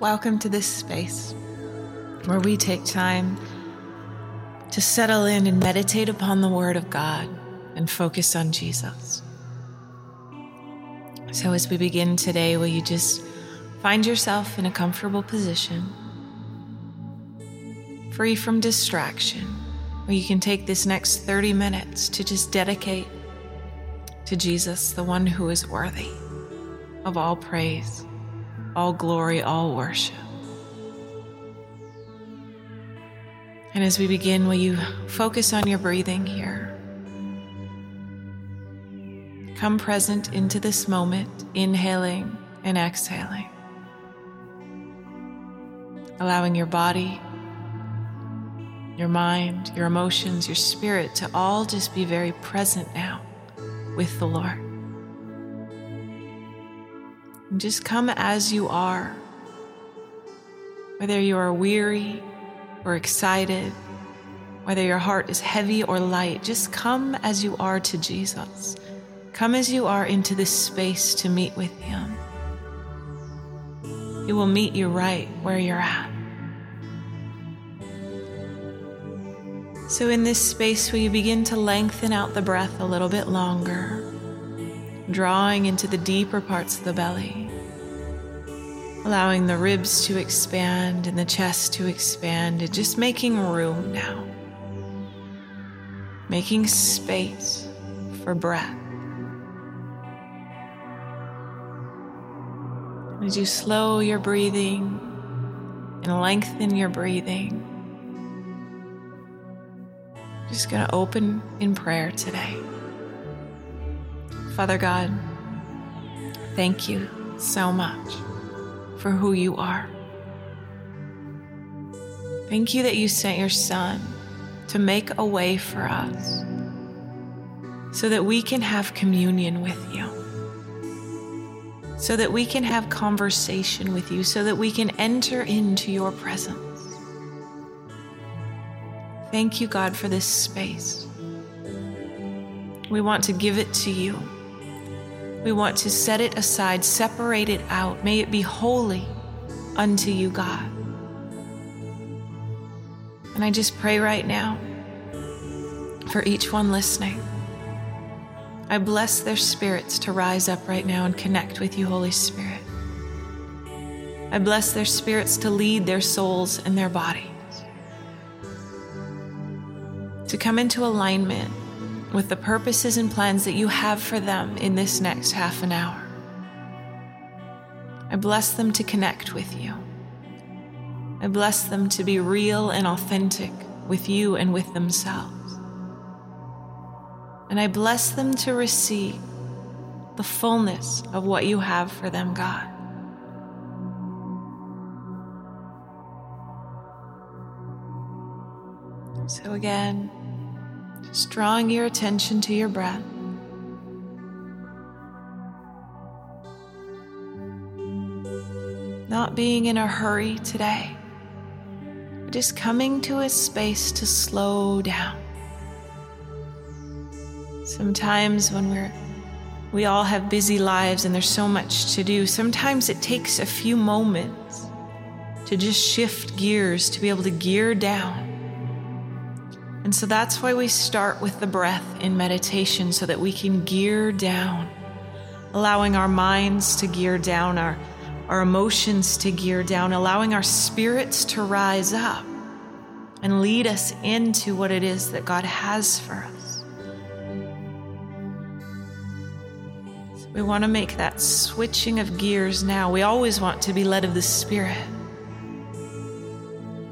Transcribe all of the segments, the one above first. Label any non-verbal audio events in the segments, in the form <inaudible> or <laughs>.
Welcome to this space where we take time to settle in and meditate upon the Word of God and focus on Jesus. So, as we begin today, will you just find yourself in a comfortable position, free from distraction, where you can take this next 30 minutes to just dedicate to Jesus, the one who is worthy of all praise all glory, all worship. And as we begin, will you focus on your breathing here? Come present into this moment, inhaling and exhaling. Allowing your body, your mind, your emotions, your spirit to all just be very present now with the Lord. Just come as you are. Whether you are weary or excited, whether your heart is heavy or light, just come as you are to Jesus. Come as you are into this space to meet with Him. He will meet you right where you're at. So, in this space, will you begin to lengthen out the breath a little bit longer? drawing into the deeper parts of the belly, allowing the ribs to expand and the chest to expand, and just making room now, making space for breath. As you slow your breathing and lengthen your breathing, just going to open in prayer today. Father God, thank you so much for who you are. Thank you that you sent your Son to make a way for us so that we can have communion with you, so that we can have conversation with you, so that we can enter into your presence. Thank you, God, for this space. We want to give it to you. We want to set it aside, separate it out. May it be holy unto you, God. And I just pray right now for each one listening. I bless their spirits to rise up right now and connect with you, Holy Spirit. I bless their spirits to lead their souls and their bodies, to come into alignment with the purposes and plans that you have for them in this next half an hour. I bless them to connect with you. I bless them to be real and authentic with you and with themselves. And I bless them to receive the fullness of what you have for them, God. So, again, drawing your attention to your breath. Not being in a hurry today, just coming to a space to slow down. Sometimes when we're we all have busy lives and there's so much to do. Sometimes it takes a few moments to just shift gears, to be able to gear down and so that's why we start with the breath in meditation so that we can gear down, allowing our minds to gear down, our, our emotions to gear down, allowing our spirits to rise up and lead us into what it is that God has for us. So we want to make that switching of gears now. We always want to be led of the Spirit.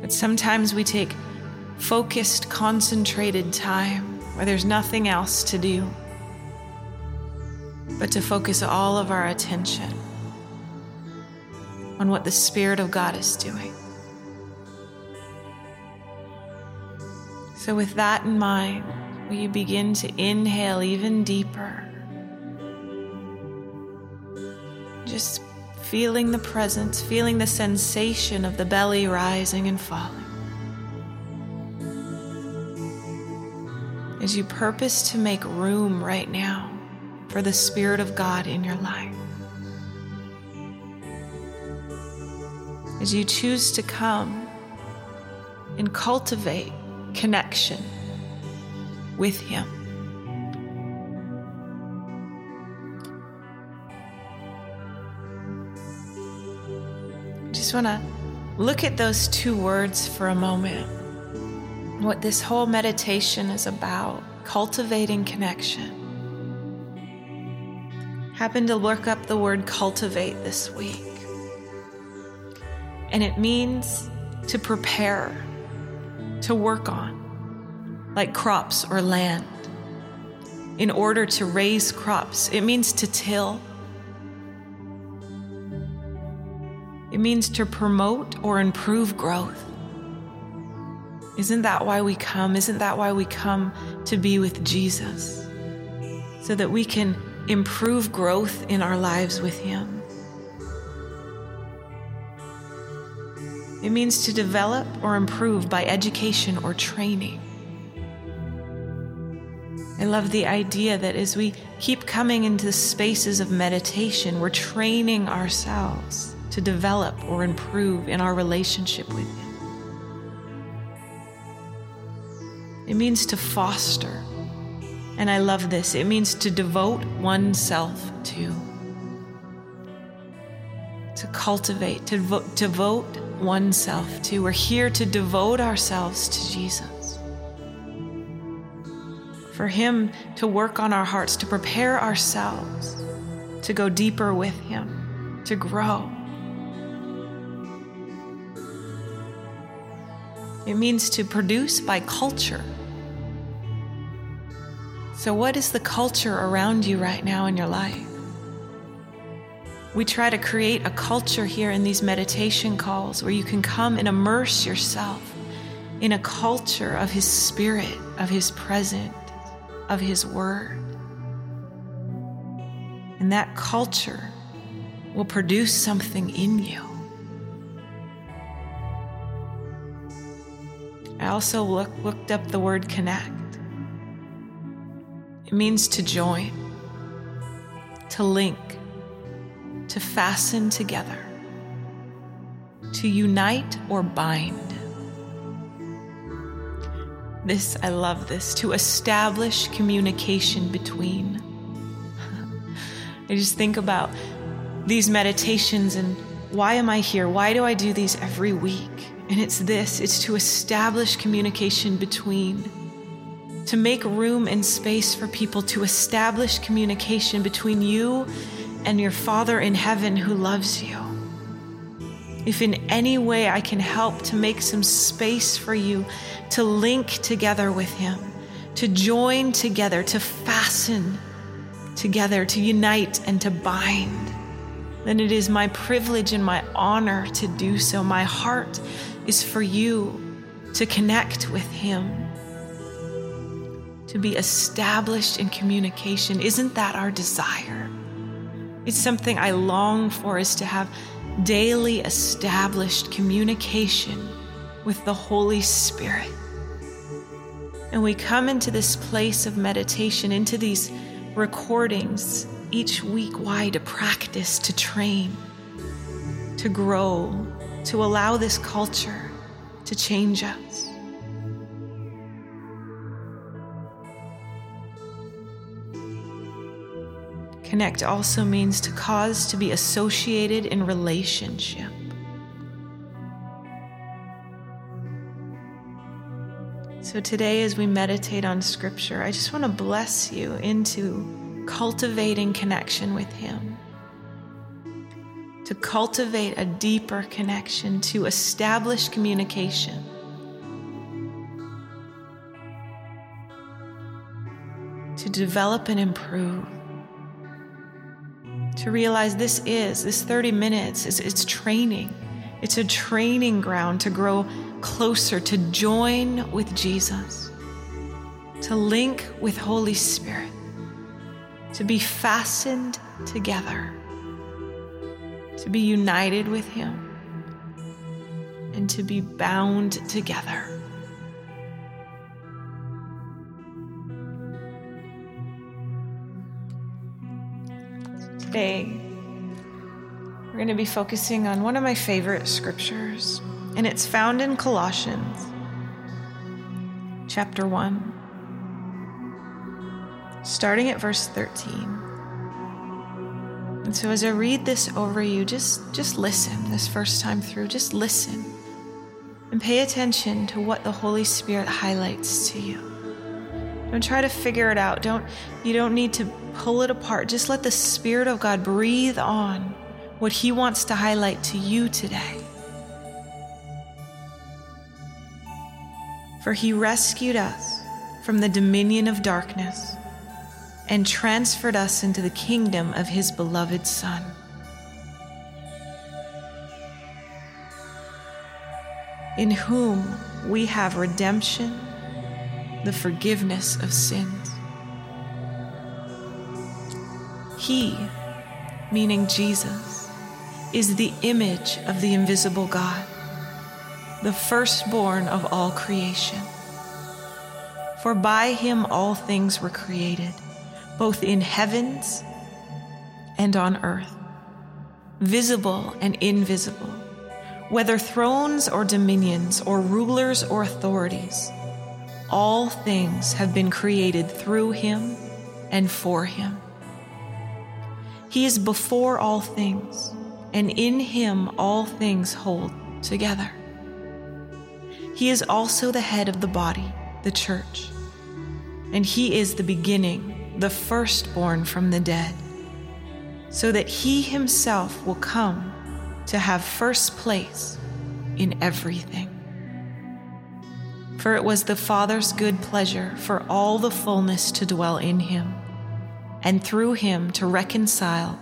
But sometimes we take focused, concentrated time where there's nothing else to do but to focus all of our attention on what the Spirit of God is doing. So, with that in mind, will you begin to inhale even deeper? Just feeling the presence, feeling the sensation of the belly rising and falling. As you purpose to make room right now for the Spirit of God in your life. as you choose to come and cultivate connection with Him. Just want to look at those two words for a moment. What this whole meditation is about cultivating connection. Happened to look up the word cultivate this week. And it means to prepare, to work on, like crops or land. In order to raise crops, it means to till. It means to promote or improve growth. Isn't that why we come? Isn't that why we come to be with Jesus? So that we can improve growth in our lives with Him. It means to develop or improve by education or training. I love the idea that as we keep coming into spaces of meditation, we're training ourselves to develop or improve in our relationship with Him. It means to foster. And I love this. It means to devote oneself to. To cultivate, to devote oneself to. We're here to devote ourselves to Jesus. For Him to work on our hearts, to prepare ourselves to go deeper with Him, to grow. It means to produce by culture. So, what is the culture around you right now in your life? We try to create a culture here in these meditation calls where you can come and immerse yourself in a culture of His Spirit, of His presence, of His Word. And that culture will produce something in you. I also look, looked up the word connect. It means to join, to link, to fasten together, to unite or bind. This, I love this, to establish communication between. <laughs> I just think about these meditations and why am I here? Why do I do these every week? And it's this it's to establish communication between, to make room and space for people to establish communication between you and your Father in heaven who loves you. If in any way I can help to make some space for you to link together with Him, to join together, to fasten together, to unite and to bind, then it is my privilege and my honor to do so. My heart is for you to connect with Him, to be established in communication. Isn't that our desire? It's something I long for is to have daily established communication with the Holy Spirit. And we come into this place of meditation, into these recordings each week. Why? To practice, to train, to grow, to allow this culture to change us. Connect also means to cause to be associated in relationship. So, today, as we meditate on Scripture, I just want to bless you into cultivating connection with Him, to cultivate a deeper connection, to establish communication. To develop and improve to realize this is, this 30 minutes is it's training. It's a training ground to grow closer, to join with Jesus, to link with Holy Spirit, to be fastened together, to be united with Him, and to be bound together. Today, We're going to be focusing on one of my favorite scriptures, and it's found in Colossians chapter 1, starting at verse 13. And so as I read this over you, just just listen this first time through, just listen. And pay attention to what the Holy Spirit highlights to you. Don't try to figure it out. Don't you don't need to pull it apart. Just let the Spirit of God breathe on what He wants to highlight to you today. For He rescued us from the dominion of darkness and transferred us into the kingdom of His beloved Son. In whom we have redemption, the forgiveness of sins. He, meaning Jesus, is the image of the invisible God, the firstborn of all creation. For by him all things were created, both in heavens and on earth, visible and invisible, whether thrones or dominions, or rulers or authorities. All things have been created through him and for him. He is before all things and in him all things hold together. He is also the head of the body, the church, and he is the beginning, the firstborn from the dead, so that he himself will come to have first place in everything. For it was the Father's good pleasure for all the fullness to dwell in him, and through him to reconcile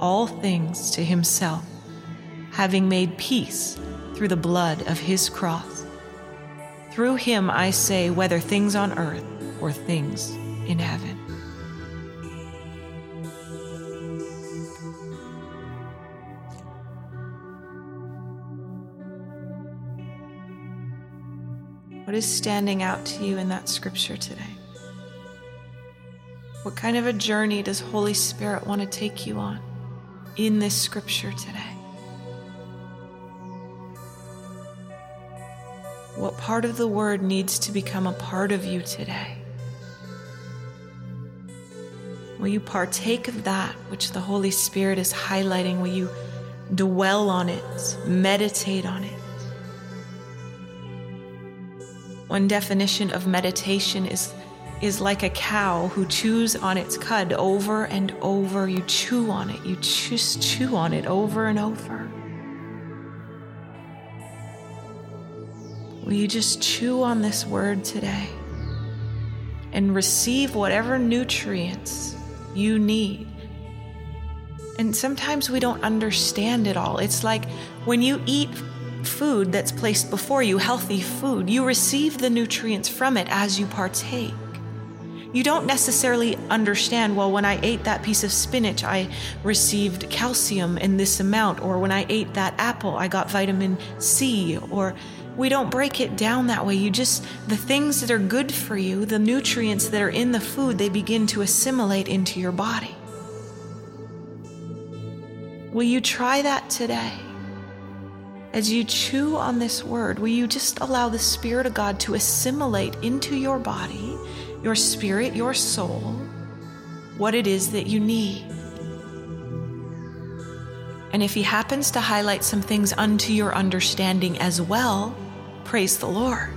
all things to himself, having made peace through the blood of his cross. Through him I say, whether things on earth or things in heaven. What is standing out to you in that scripture today? What kind of a journey does Holy Spirit want to take you on? in this scripture today? What part of the word needs to become a part of you today? Will you partake of that which the Holy Spirit is highlighting? Will you dwell on it, meditate on it? One definition of meditation is is like a cow who chews on its cud over and over. You chew on it, you just chew on it over and over. Will you just chew on this word today and receive whatever nutrients you need? And sometimes we don't understand it all. It's like when you eat food that's placed before you, healthy food, you receive the nutrients from it as you partake you don't necessarily understand, well, when I ate that piece of spinach, I received calcium in this amount, or when I ate that apple, I got vitamin C, or we don't break it down that way. You just, the things that are good for you, the nutrients that are in the food, they begin to assimilate into your body. Will you try that today? As you chew on this word, will you just allow the Spirit of God to assimilate into your body your spirit, your soul, what it is that you need. And if He happens to highlight some things unto your understanding as well, praise the Lord.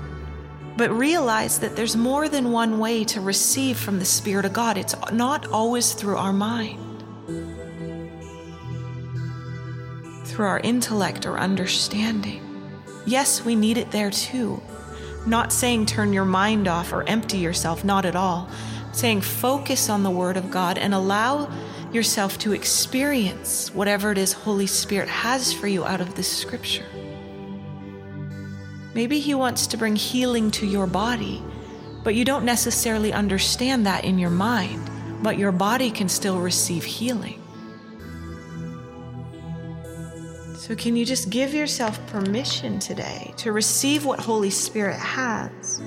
But realize that there's more than one way to receive from the Spirit of God. It's not always through our mind, through our intellect or understanding. Yes, we need it there too. Not saying turn your mind off or empty yourself, not at all. Saying focus on the Word of God and allow yourself to experience whatever it is Holy Spirit has for you out of this scripture. Maybe He wants to bring healing to your body, but you don't necessarily understand that in your mind, but your body can still receive healing. So, can you just give yourself permission today to receive what Holy Spirit has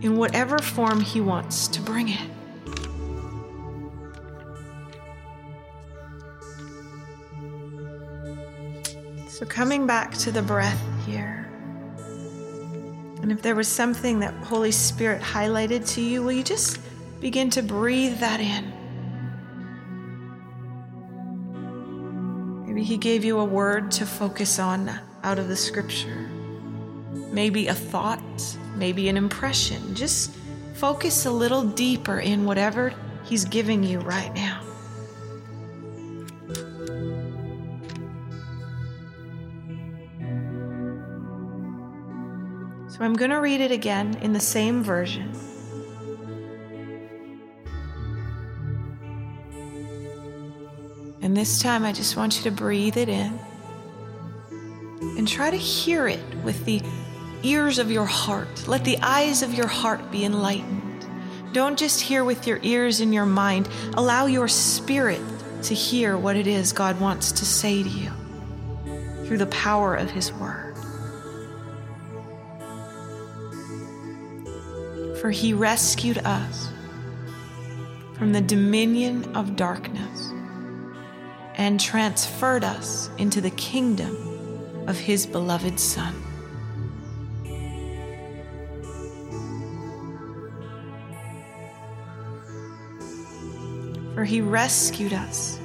in whatever form He wants to bring it? So, coming back to the breath here. And if there was something that Holy Spirit highlighted to you, will you just begin to breathe that in? Maybe He gave you a word to focus on out of the scripture. Maybe a thought, maybe an impression. Just focus a little deeper in whatever He's giving you right now. So I'm going to read it again in the same version. This time I just want you to breathe it in and try to hear it with the ears of your heart. Let the eyes of your heart be enlightened. Don't just hear with your ears and your mind. Allow your spirit to hear what it is God wants to say to you through the power of His Word. For He rescued us from the dominion of darkness and transferred us into the kingdom of His beloved Son. For he rescued us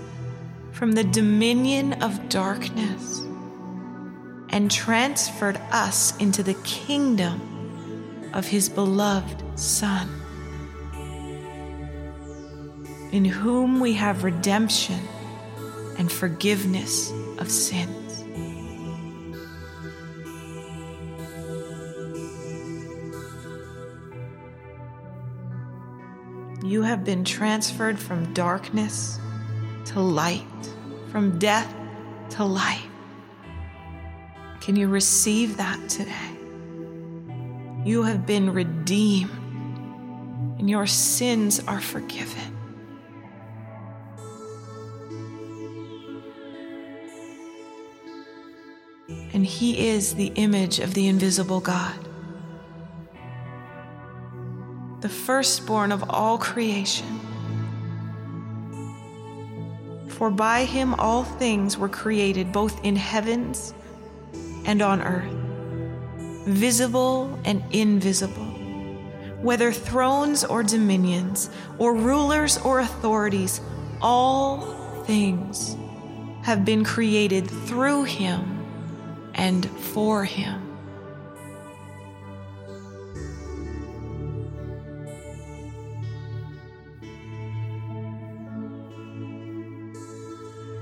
from the dominion of darkness and transferred us into the kingdom of his beloved Son, in whom we have redemption and forgiveness of sins. You have been transferred from darkness to light, from death to life. Can you receive that today? You have been redeemed, and your sins are forgiven. And He is the image of the invisible God the firstborn of all creation. For by him all things were created, both in heavens and on earth, visible and invisible, whether thrones or dominions, or rulers or authorities, all things have been created through him and for him.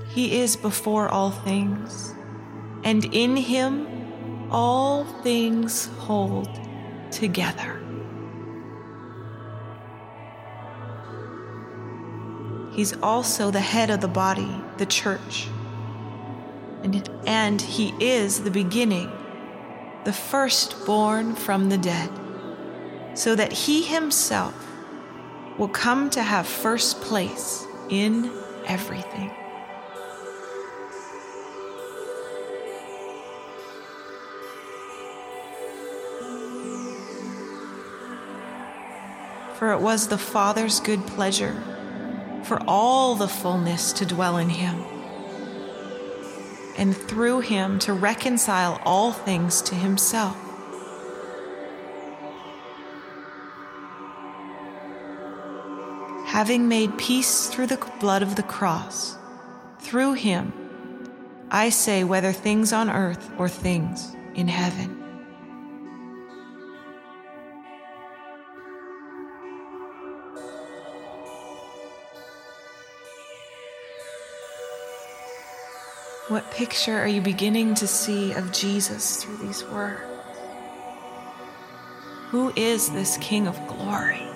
He is before all things, and in him all things hold together. He's also the head of the body, the church. And, and he is the beginning, the firstborn from the dead, so that he himself will come to have first place in everything. for it was the Father's good pleasure for all the fullness to dwell in him, and through him to reconcile all things to himself. Having made peace through the blood of the cross, through him, I say, whether things on earth or things in heaven. What picture are you beginning to see of Jesus through these words? Who is this King of glory?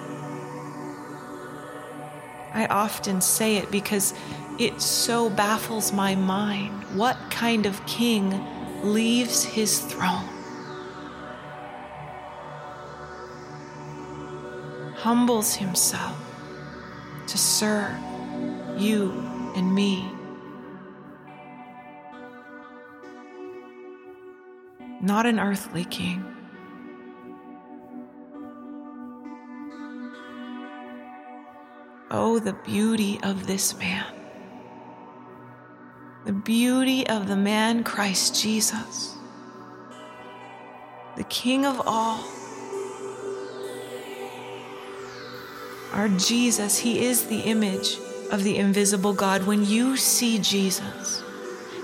I often say it because it so baffles my mind. What kind of king leaves his throne? Humbles himself to serve you and me not an earthly king. Oh, the beauty of this man, the beauty of the man Christ Jesus, the King of all. Our Jesus, He is the image of the invisible God. When you see Jesus,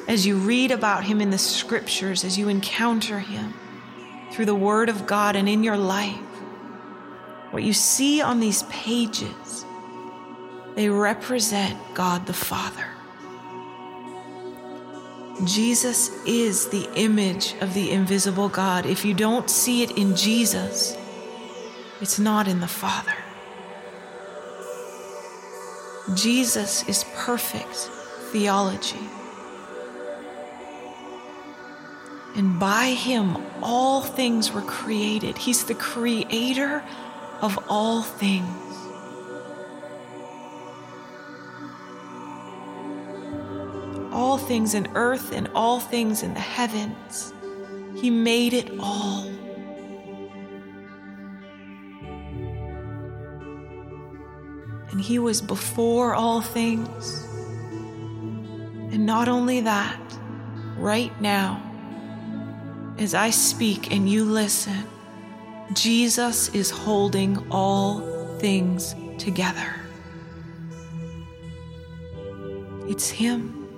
as you read about Him in the scriptures, as you encounter Him through the Word of God and in your life, what you see on these pages, they represent God the Father. Jesus is the image of the invisible God. If you don't see it in Jesus, it's not in the Father. Jesus is perfect theology. And by him, all things were created. He's the creator of all things. All things in earth and all things in the heavens. He made it all. And He was before all things. And not only that, right now, as I speak and you listen, Jesus is holding all things together. It's Him.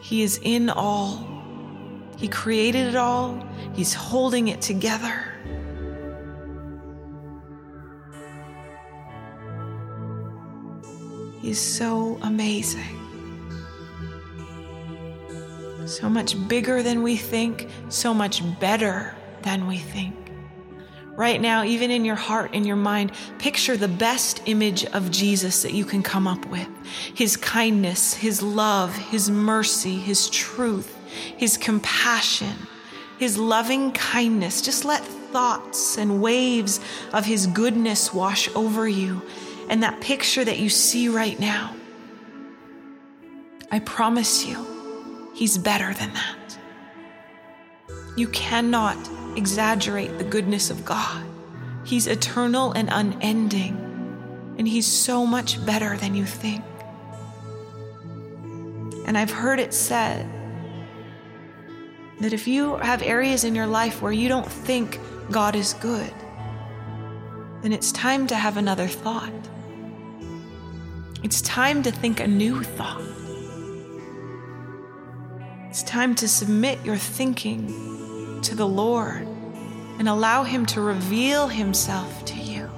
He is in all. He created it all. He's holding it together. He's so amazing. So much bigger than we think, so much better than we think. Right now, even in your heart, in your mind, picture the best image of Jesus that you can come up with His kindness, His love, His mercy, His truth, His compassion, His loving kindness. Just let thoughts and waves of His goodness wash over you and that picture that you see right now, I promise you, He's better than that. You cannot exaggerate the goodness of God. He's eternal and unending, and He's so much better than you think. And I've heard it said that if you have areas in your life where you don't think God is good, then it's time to have another thought. It's time to think a new thought. It's time to submit your thinking to the Lord and allow Him to reveal Himself to you.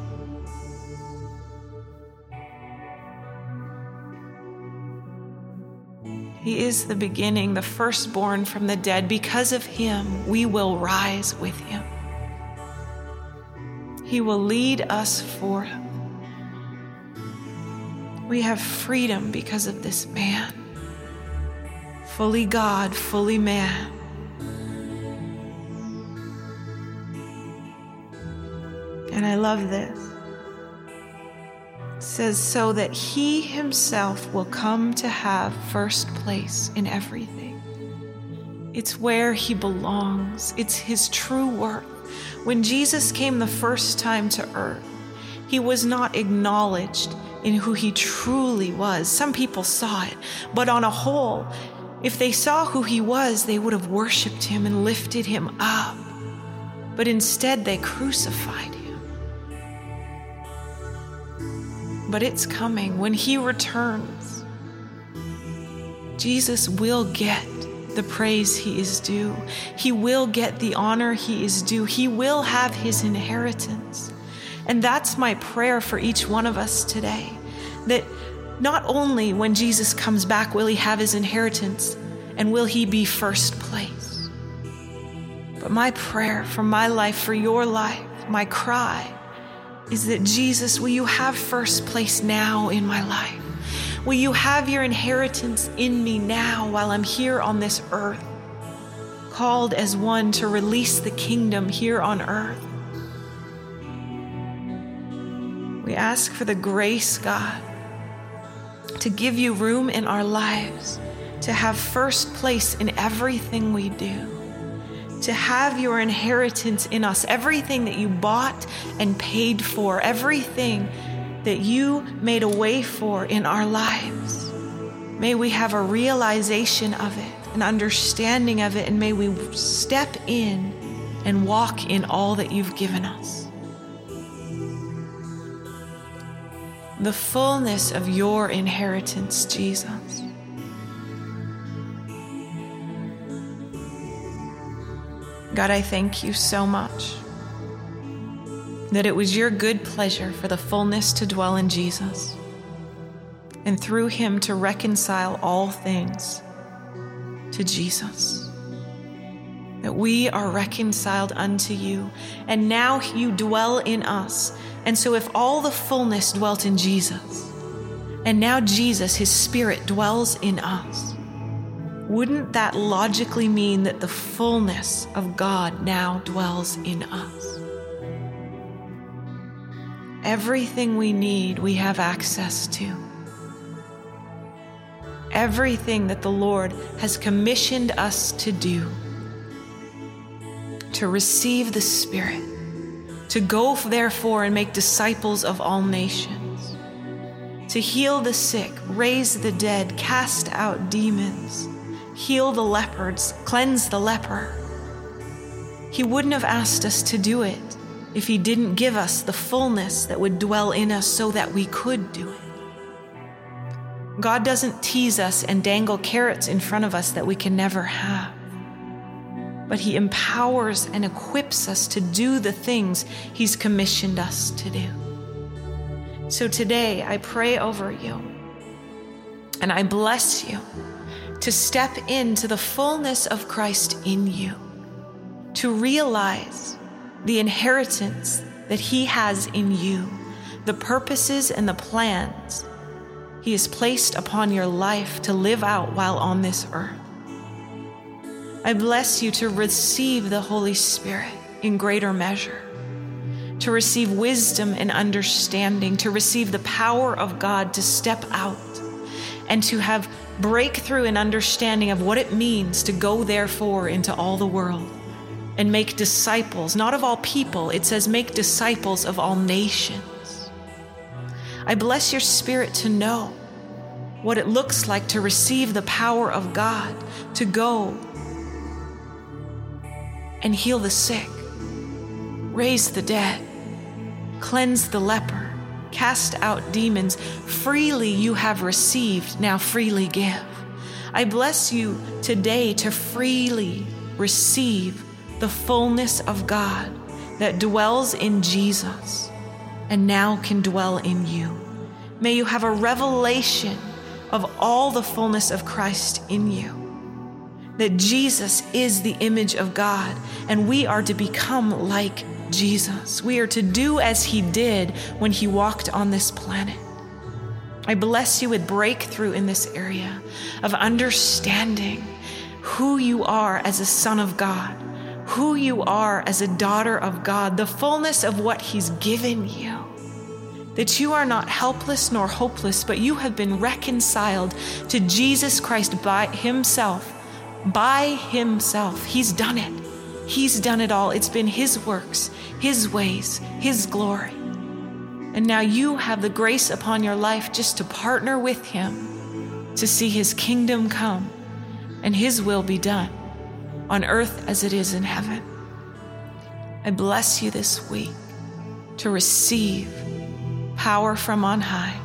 He is the beginning, the firstborn from the dead. Because of Him, we will rise with Him. He will lead us forth. We have freedom because of this man. Fully God, fully man. And I love this. It says, so that he himself will come to have first place in everything. It's where he belongs, it's his true worth. When Jesus came the first time to earth, he was not acknowledged in who he truly was. Some people saw it, but on a whole, if they saw who he was, they would have worshiped him and lifted him up. But instead, they crucified him. But it's coming when he returns. Jesus will get the praise he is due. He will get the honor he is due. He will have his inheritance. And that's my prayer for each one of us today that not only when Jesus comes back will he have his inheritance and will he be first place, but my prayer for my life, for your life, my cry is that Jesus, will you have first place now in my life? Will you have your inheritance in me now while I'm here on this earth, called as one to release the kingdom here on earth? We ask for the grace, God, to give you room in our lives, to have first place in everything we do, to have your inheritance in us, everything that you bought and paid for, everything that you made a way for in our lives. May we have a realization of it, an understanding of it, and may we step in and walk in all that you've given us. The fullness of your inheritance, Jesus. God, I thank you so much that it was your good pleasure for the fullness to dwell in Jesus and through him to reconcile all things to Jesus. That we are reconciled unto you, and now you dwell in us. And so, if all the fullness dwelt in Jesus, and now Jesus, his spirit, dwells in us, wouldn't that logically mean that the fullness of God now dwells in us? Everything we need, we have access to. Everything that the Lord has commissioned us to do, to receive the Spirit, to go therefore and make disciples of all nations, to heal the sick, raise the dead, cast out demons heal the leopards, cleanse the leper. He wouldn't have asked us to do it if He didn't give us the fullness that would dwell in us so that we could do it. God doesn't tease us and dangle carrots in front of us that we can never have, but He empowers and equips us to do the things He's commissioned us to do. So today, I pray over you and I bless you to step into the fullness of Christ in you, to realize the inheritance that He has in you, the purposes and the plans He has placed upon your life to live out while on this earth. I bless you to receive the Holy Spirit in greater measure, to receive wisdom and understanding, to receive the power of God to step out and to have breakthrough and understanding of what it means to go, therefore, into all the world and make disciples, not of all people, it says, make disciples of all nations. I bless your spirit to know what it looks like to receive the power of God, to go and heal the sick, raise the dead, cleanse the leper cast out demons. Freely you have received, now freely give. I bless you today to freely receive the fullness of God that dwells in Jesus and now can dwell in you. May you have a revelation of all the fullness of Christ in you. That Jesus is the image of God and we are to become like Jesus. We are to do as he did when he walked on this planet. I bless you with breakthrough in this area of understanding who you are as a son of God, who you are as a daughter of God, the fullness of what he's given you. That you are not helpless nor hopeless, but you have been reconciled to Jesus Christ by himself. By himself. He's done it. He's done it all. It's been His works, His ways, His glory. And now you have the grace upon your life just to partner with Him to see His kingdom come and His will be done on earth as it is in heaven. I bless you this week to receive power from on high,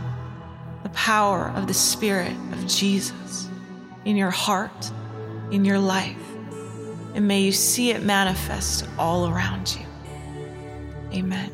the power of the Spirit of Jesus in your heart, in your life and may you see it manifest all around you. Amen.